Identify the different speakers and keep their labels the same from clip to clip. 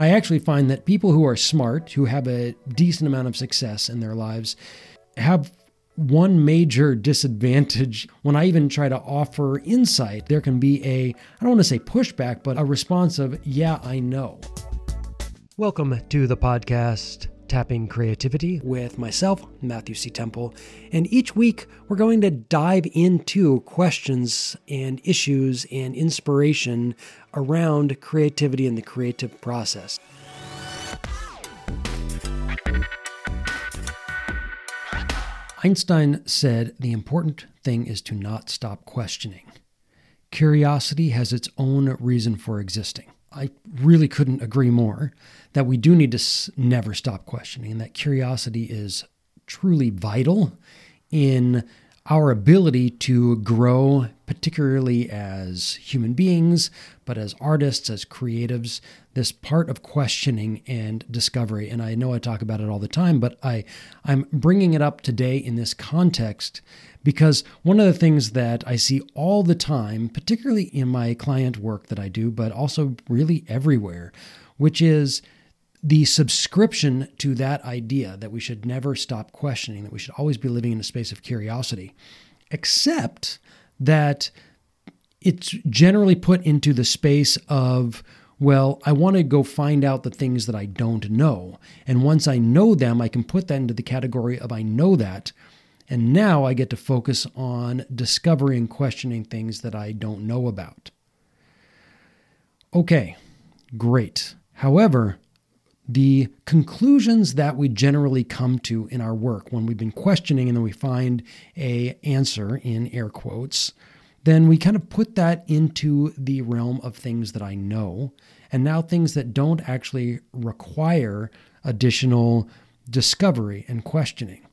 Speaker 1: I actually find that people who are smart, who have a decent amount of success in their lives, have one major disadvantage when I even try to offer insight. There can be a, I don't want to say pushback, but a response of, yeah, I know. Welcome to the podcast. Tapping Creativity with myself, Matthew C. Temple. And each week, we're going to dive into questions and issues and inspiration around creativity and the creative process. Einstein said the important thing is to not stop questioning. Curiosity has its own reason for existing. I really couldn't agree more that we do need to never stop questioning, that curiosity is truly vital in our ability to grow, particularly as human beings, but as artists, as creatives, this part of questioning and discovery. And I know I talk about it all the time, but I, I'm bringing it up today in this context because one of the things that I see all the time, particularly in my client work that I do, but also really everywhere, which is the subscription to that idea that we should never stop questioning, that we should always be living in a space of curiosity, except that it's generally put into the space of, well, I want to go find out the things that I don't know. And once I know them, I can put that into the category of I know that. And now I get to focus on discovering and questioning things that I don't know about. Okay, great. However, the conclusions that we generally come to in our work when we've been questioning and then we find a answer in air quotes then we kind of put that into the realm of things that I know and now things that don't actually require additional discovery and questioning.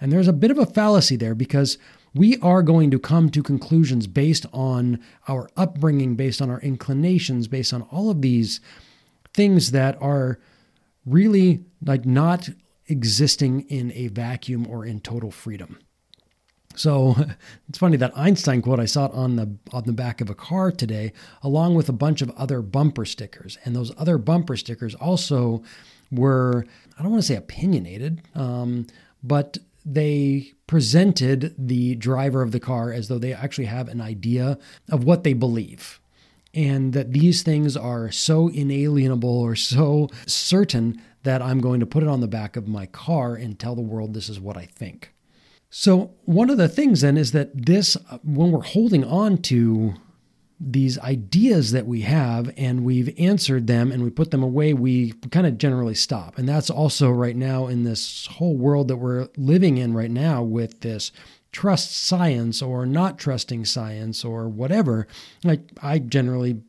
Speaker 1: And there's a bit of a fallacy there because we are going to come to conclusions based on our upbringing, based on our inclinations, based on all of these things that are really like not existing in a vacuum or in total freedom. So it's funny that Einstein quote I saw it on the on the back of a car today, along with a bunch of other bumper stickers, and those other bumper stickers also were I don't want to say opinionated, um, but they presented the driver of the car as though they actually have an idea of what they believe and that these things are so inalienable or so certain that I'm going to put it on the back of my car and tell the world this is what I think. So, one of the things then is that this, uh, when we're holding on to these ideas that we have and we've answered them and we put them away, we kind of generally stop. And that's also right now in this whole world that we're living in right now with this trust science or not trusting science or whatever. Like I generally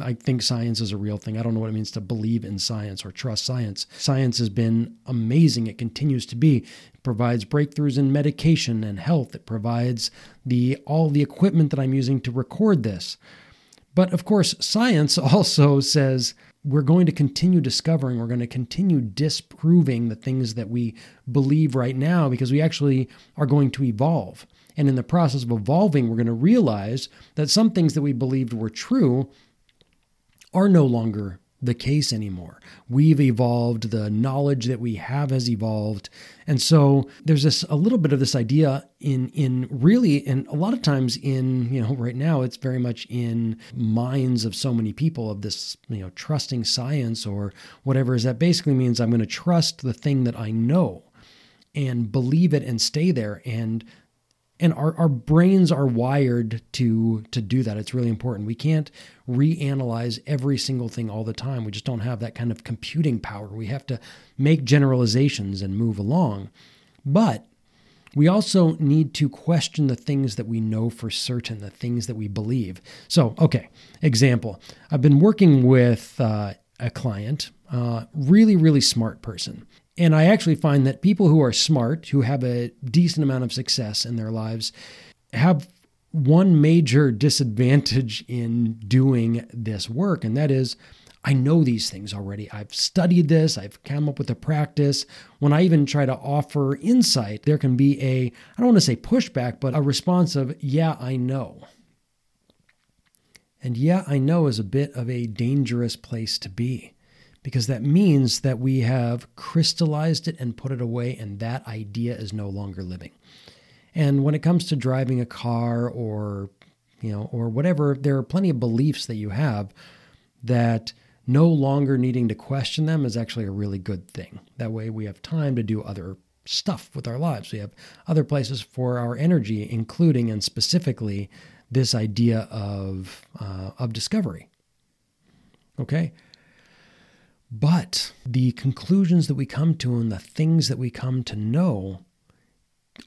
Speaker 1: I think science is a real thing. I don't know what it means to believe in science or trust science. Science has been amazing. It continues to be. It provides breakthroughs in medication and health. It provides the all the equipment that I'm using to record this. But of course, science also says we're going to continue discovering, we're going to continue disproving the things that we believe right now because we actually are going to evolve. And in the process of evolving, we're going to realize that some things that we believed were true are no longer the case anymore. We've evolved, the knowledge that we have has evolved. And so there's this a little bit of this idea in in really and a lot of times in, you know, right now it's very much in minds of so many people of this, you know, trusting science or whatever is that basically means I'm going to trust the thing that I know and believe it and stay there and and our, our brains are wired to to do that it's really important we can't reanalyze every single thing all the time we just don't have that kind of computing power we have to make generalizations and move along but we also need to question the things that we know for certain, the things that we believe. So, okay, example. I've been working with uh, a client, uh, really, really smart person. And I actually find that people who are smart, who have a decent amount of success in their lives, have one major disadvantage in doing this work, and that is I know these things already. I've studied this, I've come up with a practice. When I even try to offer insight, there can be a, I don't want to say pushback, but a response of, yeah, I know. And yeah, I know is a bit of a dangerous place to be because that means that we have crystallized it and put it away, and that idea is no longer living. And when it comes to driving a car or you know, or whatever, there are plenty of beliefs that you have that no longer needing to question them is actually a really good thing. That way we have time to do other stuff with our lives. We have other places for our energy, including and specifically this idea of uh, of discovery. Okay. But the conclusions that we come to and the things that we come to know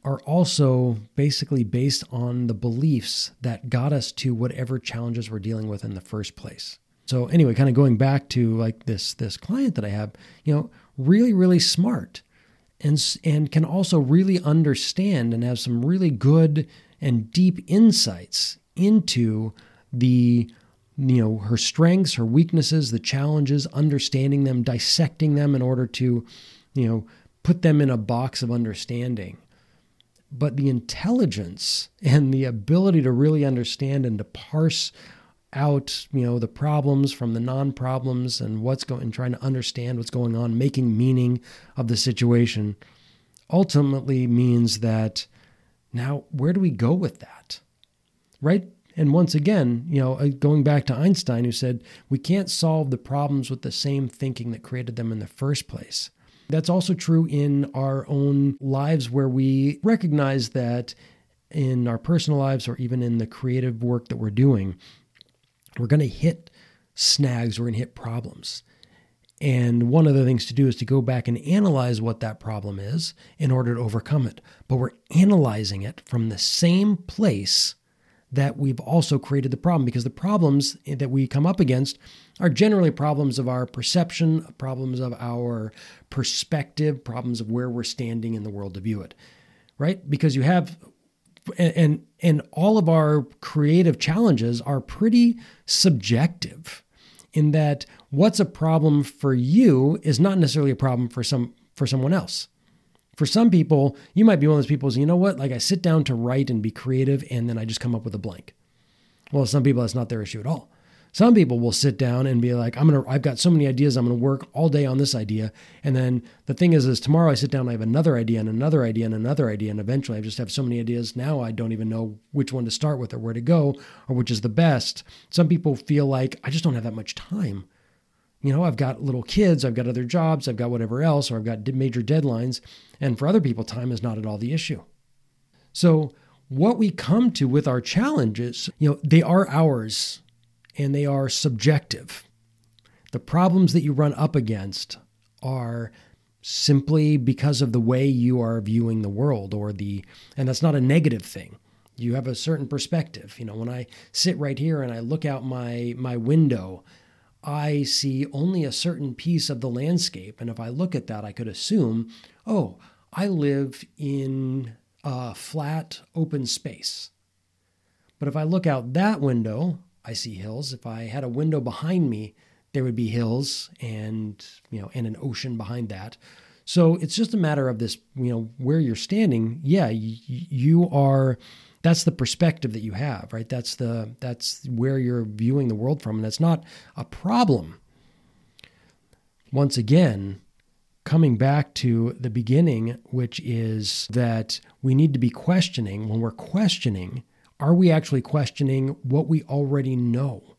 Speaker 1: are also basically based on the beliefs that got us to whatever challenges we're dealing with in the first place. So anyway, kind of going back to like this this client that I have, you know, really really smart and and can also really understand and have some really good and deep insights into the you know her strengths, her weaknesses, the challenges, understanding them, dissecting them in order to you know put them in a box of understanding. But the intelligence and the ability to really understand and to parse out you know the problems from the non-problems and what's going and trying to understand what's going on making meaning of the situation ultimately means that now where do we go with that? Right and once again you know uh, going back to einstein who said we can't solve the problems with the same thinking that created them in the first place that's also true in our own lives where we recognize that in our personal lives or even in the creative work that we're doing, we're going to hit snags, we're going to hit problems. And one of the things to do is to go back and analyze what that problem is in order to overcome it. But we're analyzing it from the same place that we've also created the problem because the problems that we come up against are generally problems of our perception, problems of our perspective, problems of where we're standing in the world to view it. Right? Because you have and and all of our creative challenges are pretty subjective in that what's a problem for you is not necessarily a problem for some for someone else. For some people, you might be one of those people who, you know what, like I sit down to write and be creative and then I just come up with a blank. Well, some people, that's not their issue at all. Some people will sit down and be like, I'm gonna, I've got so many ideas, I'm gonna work all day on this idea. And then the thing is, is tomorrow I sit down, I have another idea and another idea and another idea, and eventually I just have so many ideas. Now I don't even know which one to start with or where to go or which is the best. Some people feel like I just don't have that much time. You know, I've got little kids, I've got other jobs, I've got whatever else, or I've got major deadlines. And for other people, time is not at all the issue. So, what we come to with our challenges, you know, they are ours and they are subjective. The problems that you run up against are simply because of the way you are viewing the world or the and that's not a negative thing you have a certain perspective you know when i sit right here and i look out my my window i see only a certain piece of the landscape and if i look at that i could assume oh i live in a flat open space but if i look out that window I see hills. If I had a window behind me, there would be hills and you know and an ocean behind that. So it's just a matter of this, you know, where you're standing. Yeah, you, you are that's the perspective that you have, right? That's the that's where you're viewing the world from and it's not a problem. Once again, coming back to the beginning, which is that we need to be questioning when we're questioning are we actually questioning what we already know?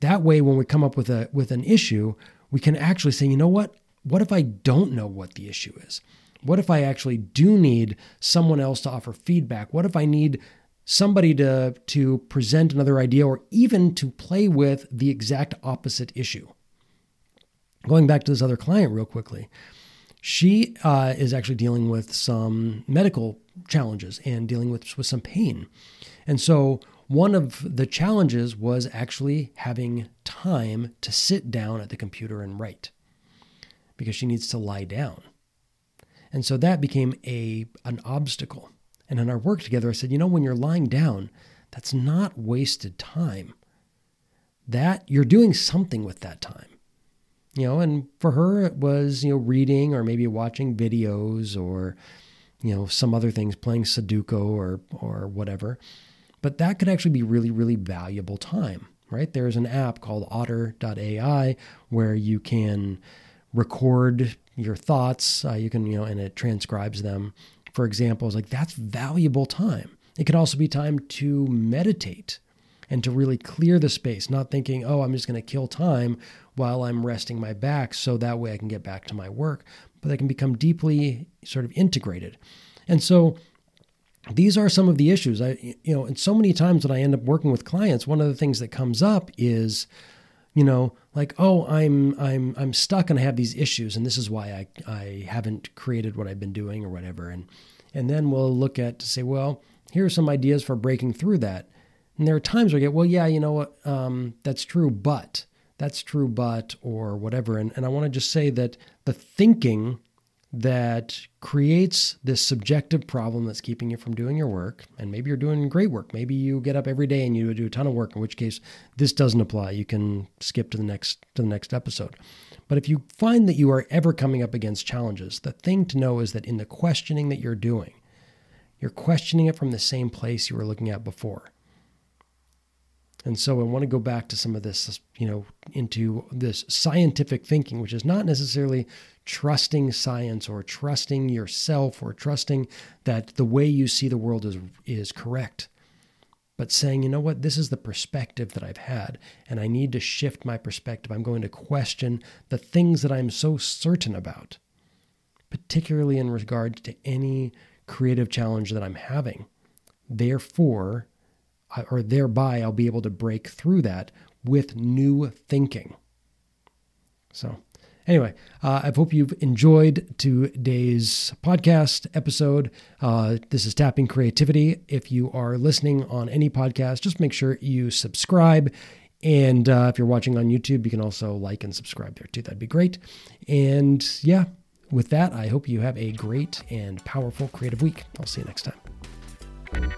Speaker 1: That way, when we come up with a with an issue, we can actually say, you know what? What if I don't know what the issue is? What if I actually do need someone else to offer feedback? What if I need somebody to to present another idea or even to play with the exact opposite issue? Going back to this other client real quickly, she uh, is actually dealing with some medical challenges and dealing with, with some pain. And so one of the challenges was actually having time to sit down at the computer and write because she needs to lie down. And so that became a an obstacle. And in our work together, I said, you know, when you're lying down, that's not wasted time. That you're doing something with that time. You know, and for her it was, you know, reading or maybe watching videos or you know, some other things, playing Sudoku or or whatever. But that could actually be really, really valuable time. right? There's an app called otter.ai where you can record your thoughts. Uh, you can, you know, and it transcribes them. For example, it's like that's valuable time. It could also be time to meditate and to really clear the space, not thinking, oh, I'm just going to kill time while I'm resting my back so that way I can get back to my work. But they can become deeply sort of integrated. And so these are some of the issues. I, you know, and so many times when I end up working with clients, one of the things that comes up is, you know, like, oh, I'm I'm I'm stuck and I have these issues, and this is why I I haven't created what I've been doing or whatever. And and then we'll look at to say, well, here are some ideas for breaking through that. And there are times where I get, well, yeah, you know what, um, that's true, but that's true, but or whatever. And and I want to just say that the thinking that creates this subjective problem that's keeping you from doing your work. And maybe you're doing great work. Maybe you get up every day and you do a ton of work, in which case this doesn't apply. You can skip to the next to the next episode. But if you find that you are ever coming up against challenges, the thing to know is that in the questioning that you're doing, you're questioning it from the same place you were looking at before. And so I want to go back to some of this, you know, into this scientific thinking, which is not necessarily trusting science or trusting yourself or trusting that the way you see the world is is correct. But saying, you know what, this is the perspective that I've had, and I need to shift my perspective. I'm going to question the things that I'm so certain about, particularly in regard to any creative challenge that I'm having. Therefore, or thereby I'll be able to break through that with new thinking. So, anyway, uh, I hope you've enjoyed today's podcast episode. Uh, this is Tapping Creativity. If you are listening on any podcast, just make sure you subscribe. And uh, if you're watching on YouTube, you can also like and subscribe there too. That'd be great. And yeah, with that, I hope you have a great and powerful creative week. I'll see you next time.